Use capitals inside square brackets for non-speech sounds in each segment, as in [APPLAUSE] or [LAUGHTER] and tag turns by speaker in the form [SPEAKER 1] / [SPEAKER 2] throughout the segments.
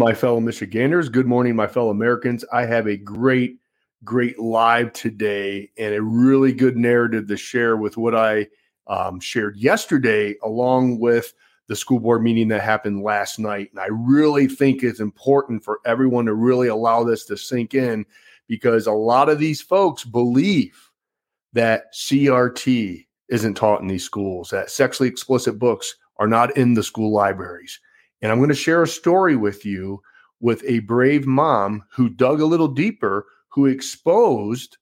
[SPEAKER 1] My fellow Michiganders. Good morning, my fellow Americans. I have a great, great live today and a really good narrative to share with what I um, shared yesterday, along with the school board meeting that happened last night. And I really think it's important for everyone to really allow this to sink in because a lot of these folks believe that CRT isn't taught in these schools, that sexually explicit books are not in the school libraries and I'm going to share a story with you with a brave mom who dug a little deeper, who exposed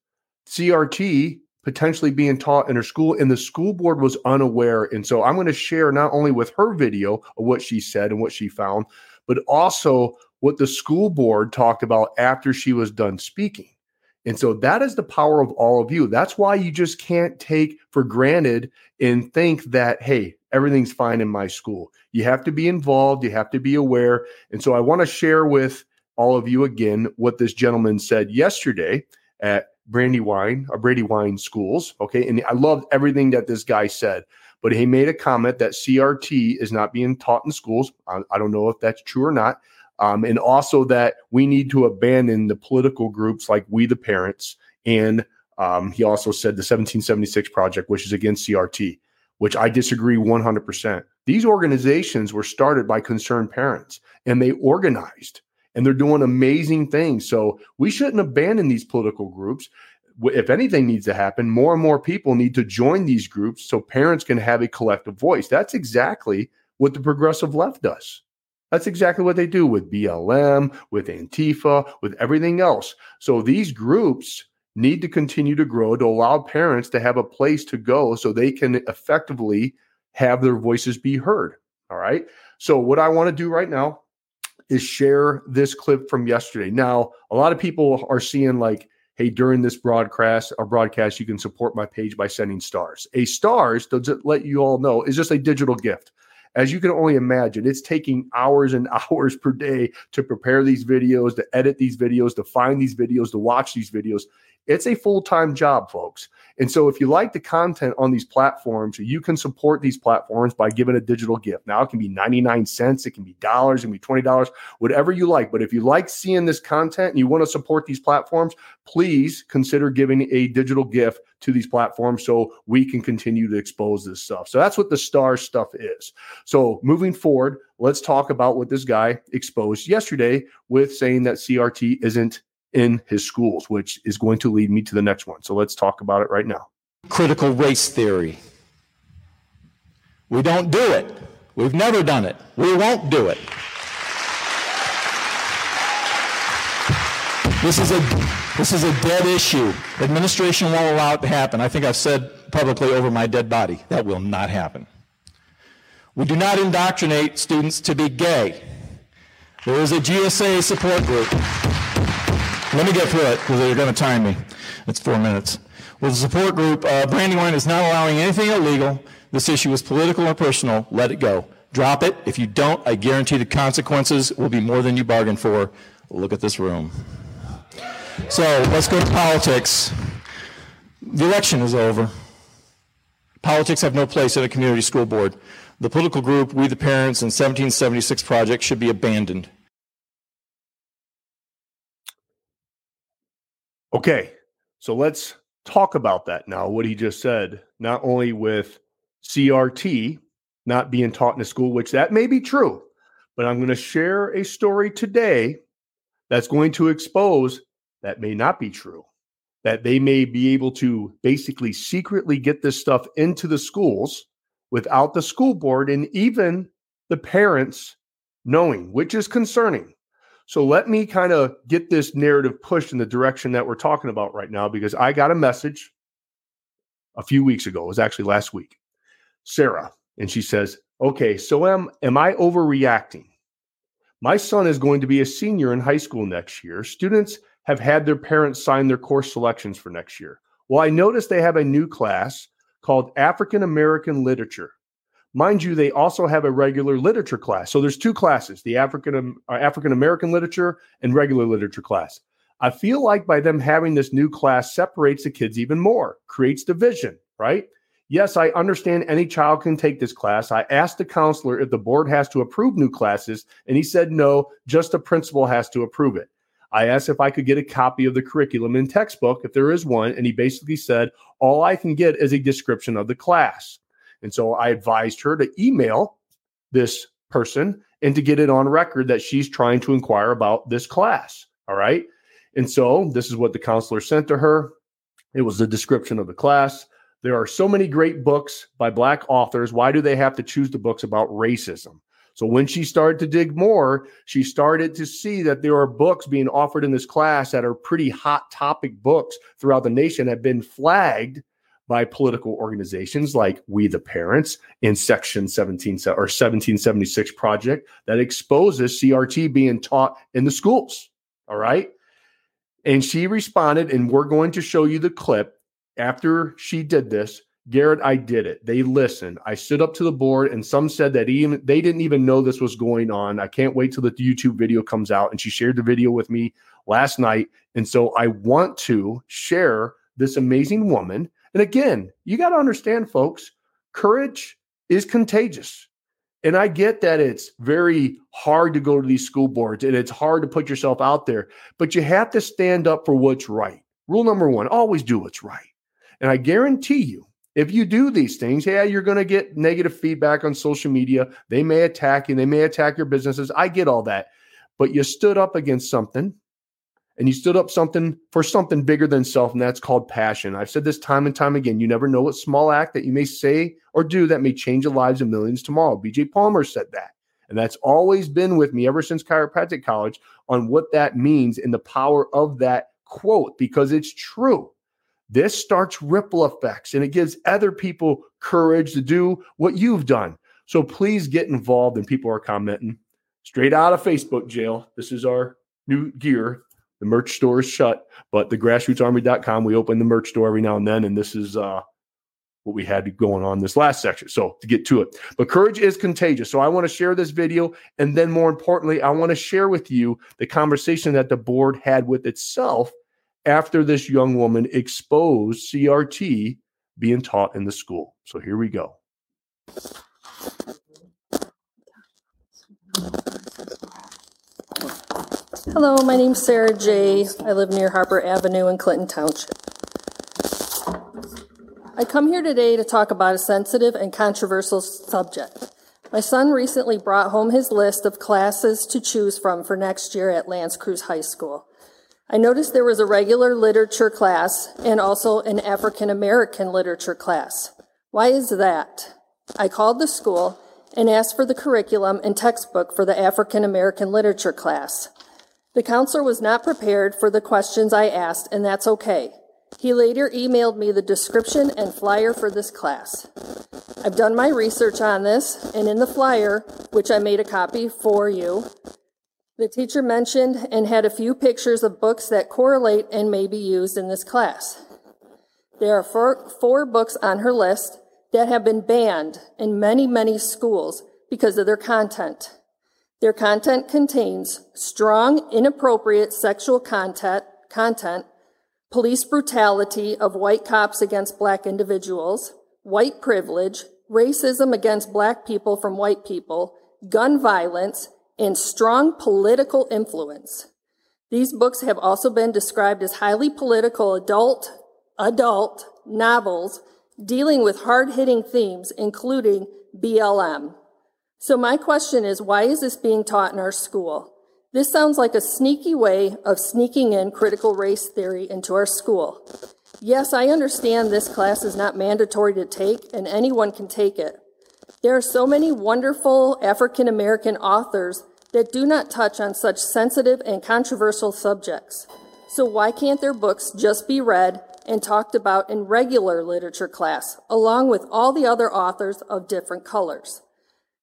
[SPEAKER 1] CRT potentially being taught in her school, and the school board was unaware. And so I'm going to share not only with her video of what she said and what she found, but also what the school board talked about after she was done speaking. And so that is the power of all of you. That's why you just can't take for granted and think that, hey, everything's fine in my school. You have to be involved, you have to be aware. And so I want to share with all of you again what this gentleman said yesterday at Brandywine or Brandywine schools. Okay. And I loved everything that this guy said, but he made a comment that CRT is not being taught in schools. I, I don't know if that's true or not. Um, and also that we need to abandon the political groups like We the Parents. And um, he also said the 1776 Project, which is against CRT which I disagree 100%. These organizations were started by concerned parents and they organized and they're doing amazing things. So we shouldn't abandon these political groups. If anything needs to happen, more and more people need to join these groups so parents can have a collective voice. That's exactly what the progressive left does. That's exactly what they do with BLM, with Antifa, with everything else. So these groups need to continue to grow to allow parents to have a place to go so they can effectively have their voices be heard. All right. So, what I want to do right now is share this clip from yesterday. Now, a lot of people are seeing like, hey, during this broadcast or broadcast, you can support my page by sending stars. A stars, to let you all know, is just a digital gift. As you can only imagine, it's taking hours and [LAUGHS] hours per day to prepare these videos, to edit these videos, to find these videos, to watch these videos. It's a full time job, folks. And so, if you like the content on these platforms, you can support these platforms by giving a digital gift. Now, it can be 99 cents, it can be dollars, it can be $20, whatever you like. But if you like seeing this content and you want to support these platforms, please consider giving a digital gift to these platforms so we can continue to expose this stuff. So, that's what the star stuff is. So, moving forward, let's talk about what this guy exposed yesterday with saying that CRT isn't in his schools, which is going to lead me to the next one. So let's talk about it right now.
[SPEAKER 2] Critical race theory. We don't do it. We've never done it. We won't do it. This is a this is a dead issue. Administration won't allow it to happen. I think I've said publicly over my dead body that will not happen. We do not indoctrinate students to be gay. There is a GSA support group let me get through it because they're going to time me. It's four minutes. With the support group, uh, Brandywine is not allowing anything illegal. This issue is political or personal. Let it go. Drop it. If you don't, I guarantee the consequences will be more than you bargained for. Look at this room. So let's go to politics. The election is over. Politics have no place at a community school board. The political group, We the Parents, and 1776 Project should be abandoned.
[SPEAKER 1] Okay, so let's talk about that now. What he just said, not only with CRT not being taught in a school, which that may be true, but I'm going to share a story today that's going to expose that may not be true. That they may be able to basically secretly get this stuff into the schools without the school board and even the parents knowing, which is concerning. So let me kind of get this narrative pushed in the direction that we're talking about right now because I got a message a few weeks ago. It was actually last week. Sarah, and she says, "Okay, so am am I overreacting? My son is going to be a senior in high school next year. Students have had their parents sign their course selections for next year. Well, I noticed they have a new class called African American Literature. Mind you, they also have a regular literature class. So there's two classes: the African um, uh, African American literature and regular literature class. I feel like by them having this new class separates the kids even more, creates division, right? Yes, I understand any child can take this class. I asked the counselor if the board has to approve new classes, and he said no, just the principal has to approve it. I asked if I could get a copy of the curriculum and textbook, if there is one, and he basically said, All I can get is a description of the class. And so I advised her to email this person and to get it on record that she's trying to inquire about this class. All right. And so this is what the counselor sent to her. It was the description of the class. There are so many great books by Black authors. Why do they have to choose the books about racism? So when she started to dig more, she started to see that there are books being offered in this class that are pretty hot topic books throughout the nation have been flagged by political organizations like We the Parents in Section 17 or 1776 project that exposes CRT being taught in the schools. All right. And she responded, and we're going to show you the clip after she did this. Garrett, I did it. They listened. I stood up to the board, and some said that even they didn't even know this was going on. I can't wait till the YouTube video comes out. And she shared the video with me last night. And so I want to share this amazing woman and again, you got to understand, folks, courage is contagious. And I get that it's very hard to go to these school boards and it's hard to put yourself out there, but you have to stand up for what's right. Rule number one always do what's right. And I guarantee you, if you do these things, yeah, you're going to get negative feedback on social media. They may attack you, they may attack your businesses. I get all that. But you stood up against something and you stood up something for something bigger than self, and that's called passion. I've said this time and time again. You never know what small act that you may say or do that may change the lives of millions tomorrow. BJ Palmer said that. And that's always been with me ever since chiropractic college on what that means and the power of that quote, because it's true. This starts ripple effects and it gives other people courage to do what you've done. So please get involved. And people are commenting straight out of Facebook jail. This is our new gear the merch store is shut, but the grassrootsarmy.com, we open the merch store every now and then. And this is uh, what we had going on this last section. So to get to it, but courage is contagious. So I want to share this video. And then more importantly, I want to share with you the conversation that the board had with itself after this young woman exposed CRT being taught in the school. So here we go.
[SPEAKER 3] Hello, my name's Sarah J. I live near Harper Avenue in Clinton Township. I come here today to talk about a sensitive and controversial subject. My son recently brought home his list of classes to choose from for next year at L'Anse Creuse High School. I noticed there was a regular literature class and also an African American literature class. Why is that? I called the school and asked for the curriculum and textbook for the African American literature class. The counselor was not prepared for the questions I asked, and that's okay. He later emailed me the description and flyer for this class. I've done my research on this, and in the flyer, which I made a copy for you, the teacher mentioned and had a few pictures of books that correlate and may be used in this class. There are four, four books on her list that have been banned in many, many schools because of their content. Their content contains strong, inappropriate sexual content, content, police brutality of white cops against black individuals, white privilege, racism against black people from white people, gun violence, and strong political influence. These books have also been described as highly political adult, adult novels dealing with hard-hitting themes, including BLM. So my question is, why is this being taught in our school? This sounds like a sneaky way of sneaking in critical race theory into our school. Yes, I understand this class is not mandatory to take and anyone can take it. There are so many wonderful African American authors that do not touch on such sensitive and controversial subjects. So why can't their books just be read and talked about in regular literature class, along with all the other authors of different colors?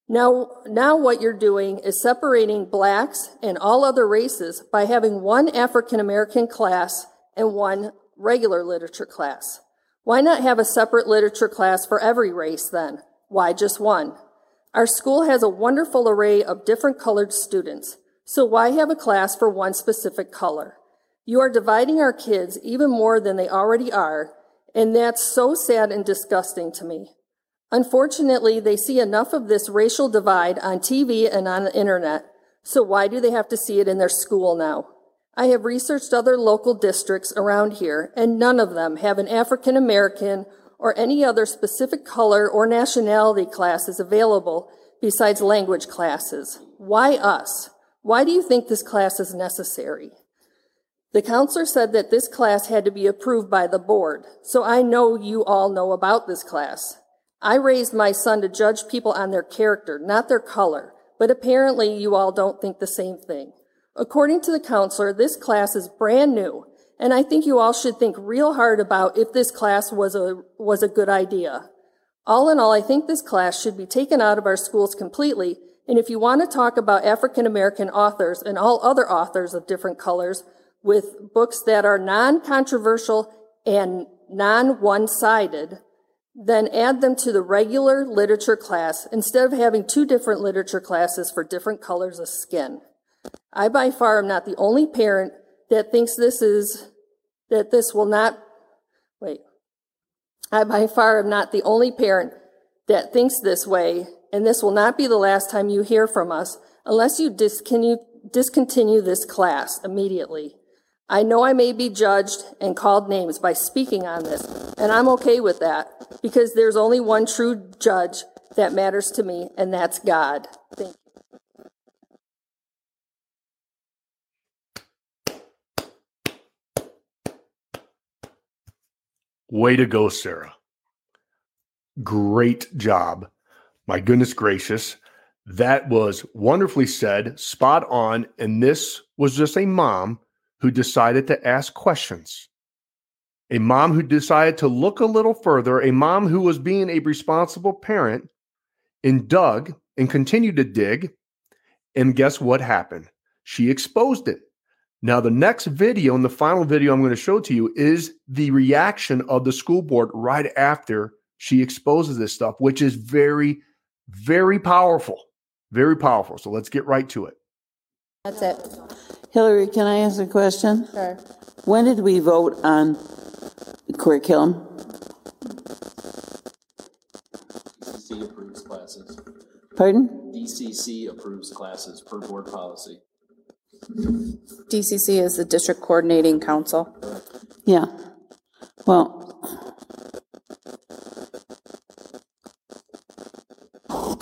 [SPEAKER 3] Now, now what you're doing is separating blacks and all other races by having one African American class and one regular literature class. Why not have a separate literature class for every race then? Why just one? Our school has a wonderful array of different colored students, so why have a class for one specific color? You are dividing our kids even more than they already are, And that's so sad and disgusting to me. Unfortunately, they see enough of this racial divide on TV and on the internet, so why do they have to see it in their school now? I have researched other local districts around here, and none of them have an African American or any other specific color or nationality classes available besides language classes. Why us? Why do you think this class is necessary? The counselor said that this class had to be approved by the board, so I know you all know about this class. I raised my son to judge people on their character, not their color, but apparently you all don't think the same thing. According to the counselor, this class is brand new, and I think you all should think real hard about if this class was a, was a good idea. All in all, I think this class should be taken out of our schools completely, and if you want to talk about African American authors and all other authors of different colors with books that are non-controversial and non-one-sided, then add them to the regular literature class instead of having two different literature classes for different colors of skin. I by far am not the only parent that thinks this is, that this will not, wait. I by far am not the only parent that thinks this way, and this will not be the last time you hear from us unless you discontinue, discontinue this class immediately. I know I may be judged and called names by speaking on this, and I'm okay with that because there's only one true judge that matters to me, and that's God. Thank you.
[SPEAKER 1] Way to go, Sarah. Great job. My goodness gracious. That was wonderfully said, spot on. And this was just a mom who decided to ask questions. A mom who decided to look a little further, a mom who was being a responsible parent and dug and continued to dig. And guess what happened? She exposed it. Now, the next video and the final video I'm going to show to you is the reaction of the school board right after she exposes this stuff, which is very, very powerful. Very powerful. So let's get right to it.
[SPEAKER 4] That's it.
[SPEAKER 5] Hillary, can I ask a question?
[SPEAKER 4] Sure.
[SPEAKER 5] When did we vote on the curriculum?
[SPEAKER 6] DCC approves classes.
[SPEAKER 5] Pardon?
[SPEAKER 6] DCC approves classes per board policy.
[SPEAKER 4] DCC is the District Coordinating Council.
[SPEAKER 5] Yeah. Well,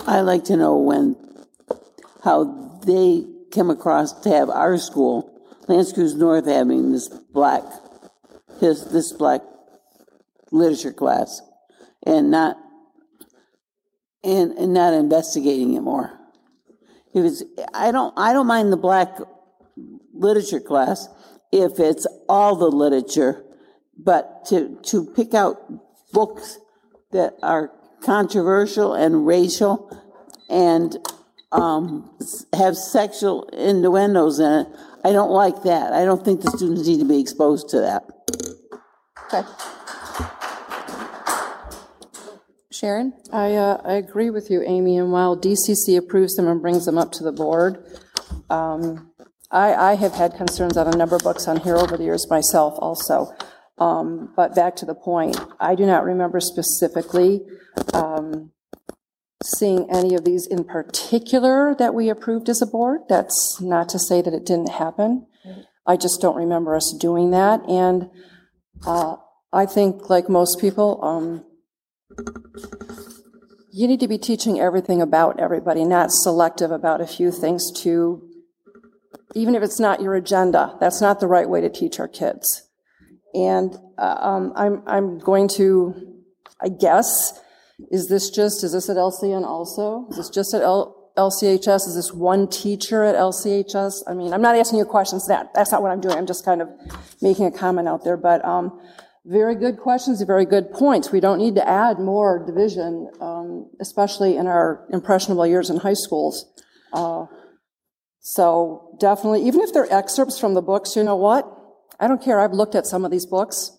[SPEAKER 5] I like to know when, how they came across to have our school, L'Anse Creuse North, having this black, his this black literature class, and not and and not investigating it more. If it's, I don't I don't mind the black literature class if it's all the literature, but to to pick out books that are controversial and racial and um, have sexual innuendos in it, I don't like that. I don't think the students need to be exposed to that.
[SPEAKER 4] Okay. Sharon?
[SPEAKER 7] I, uh, I agree with you, Amy, and while DCC approves them and brings them up to the board, um, I, I have had concerns on a number of books on here over the years myself also. Um, But back to the point, I do not remember specifically um, seeing any of these in particular that we approved as a board. That's not to say that it didn't happen. I just don't remember us doing that. And uh, I think, like most people, um, you need to be teaching everything about everybody, not selective about a few things to, even if it's not your agenda, that's not the right way to teach our kids. And uh, um, I'm, I'm going to, I guess, is this just, is this at LCN also? Is this just at L, LCHS? Is this one teacher at LCHS? I mean, I'm not asking you questions, that, that's not what I'm doing, I'm just kind of making a comment out there, but, um, very good questions, very good points. We don't need to add more division, um, especially in our impressionable years in high schools. Uh, so definitely, even if they're excerpts from the books, you know what? I don't care. I've looked at some of these books.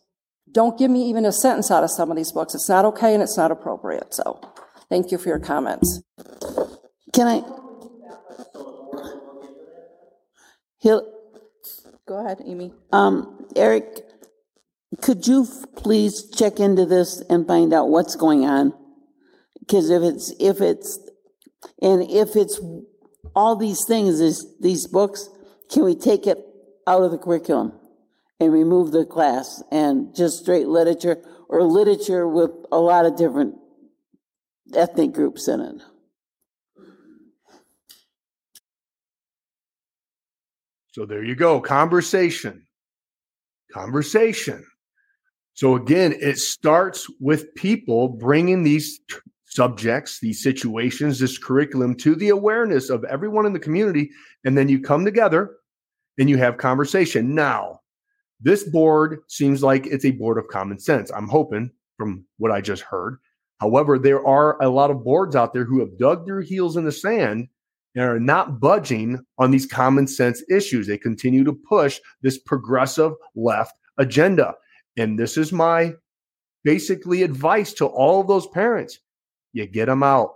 [SPEAKER 7] Don't give me even a sentence out of some of these books. It's not okay and it's not appropriate. So thank you for your comments.
[SPEAKER 5] Can I? Hill,
[SPEAKER 4] Go ahead, Amy.
[SPEAKER 5] um, Eric, could you please check into this and find out what's going on? Because if it's, if it's, and if it's all these things, is these books, can we take it out of the curriculum and remove the class and just straight literature or literature with a lot of different ethnic groups in it?
[SPEAKER 1] So there you go. Conversation. Conversation. So again, it starts with people bringing these t- subjects, these situations, this curriculum to the awareness of everyone in the community. And then you come together and you have conversation. Now, this board seems like it's a board of common sense. I'm hoping from what I just heard. However, there are a lot of boards out there who have dug their heels in the sand and are not budging on these common sense issues. They continue to push this progressive left agenda. And this is my basically advice to all of those parents. You get them out.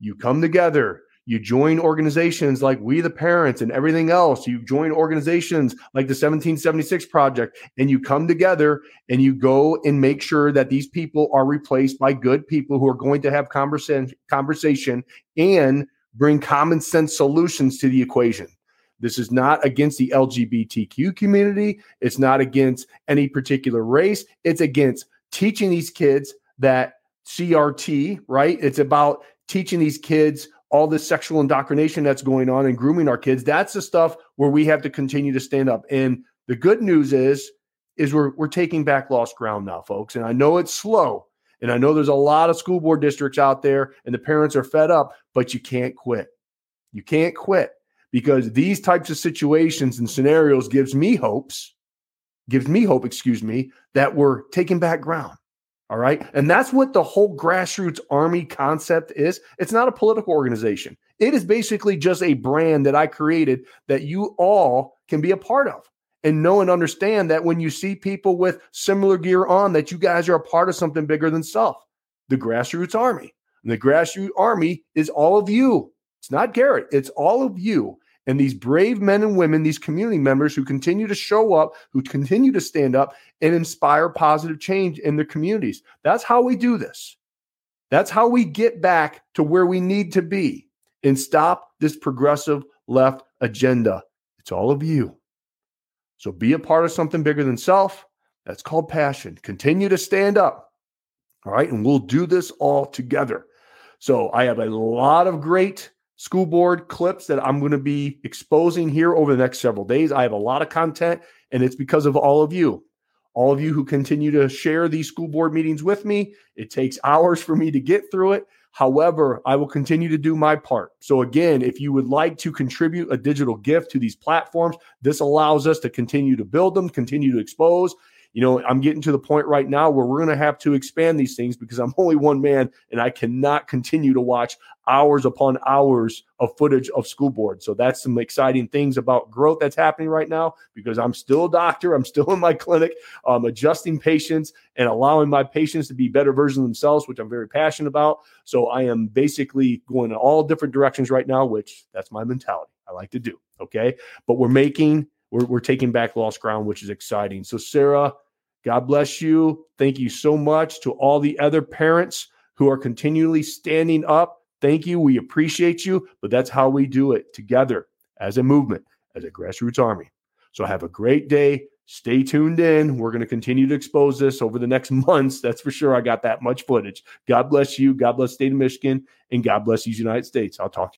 [SPEAKER 1] You come together. You join organizations like We the Parents and everything else. You join organizations like the 1776 Project and you come together and you go and make sure that these people are replaced by good people who are going to have conversation, conversation and bring common sense solutions to the equation. This is not against the LGBTQ community. It's not against any particular race. It's against teaching these kids that CRT, right? It's about teaching these kids all this sexual indoctrination that's going on and grooming our kids. That's the stuff where we have to continue to stand up. And the good news is, is we're we're taking back lost ground now, folks. And I know it's slow. And I know there's a lot of school board districts out there and the parents are fed up, but you can't quit. You can't quit because these types of situations and scenarios gives me hopes, gives me hope, excuse me, that we're taking back ground. All right. And that's what the whole grassroots army concept is. It's not a political organization. It is basically just a brand that I created that you all can be a part of and know and understand that when you see people with similar gear on, that you guys are a part of something bigger than self, the grassroots army. And the grassroots army is all of you. It's not Garrett, it's all of you. And these brave men and women, these community members who continue to show up, who continue to stand up and inspire positive change in their communities. That's how we do this. That's how we get back to where we need to be and stop this progressive left agenda. It's all of you. So be a part of something bigger than self. That's called passion. Continue to stand up. All right. And we'll do this all together. So I have a lot of great school board clips that I'm going to be exposing here over the next several days. I have a lot of content, and it's because of all of you. All of you who continue to share these school board meetings with me. It takes hours for me to get through it. However, I will continue to do my part. So, again, if you would like to contribute a digital gift to these platforms, this allows us to continue to build them, continue to expose, you know, I'm getting to the point right now where we're going to have to expand these things because I'm only one man and I cannot continue to watch hours upon hours of footage of school board. So that's some exciting things about growth that's happening right now because I'm still a doctor. I'm still in my clinic, um, adjusting patients and allowing my patients to be better versions of themselves, which I'm very passionate about. So I am basically going in all different directions right now, which that's my mentality. I like to do. Okay. But we're making, we're, we're taking back lost ground, which is exciting. So, Sarah, God bless you. Thank you so much to all the other parents who are continually standing up. Thank you. We appreciate you, but that's how we do it together as a movement, as a grassroots army. So have a great day. Stay tuned in. We're going to continue to expose this over the next [LAUGHS] months. That's for sure. I got that much footage. God bless you. God bless state of Michigan and God bless these United States. I'll talk to you.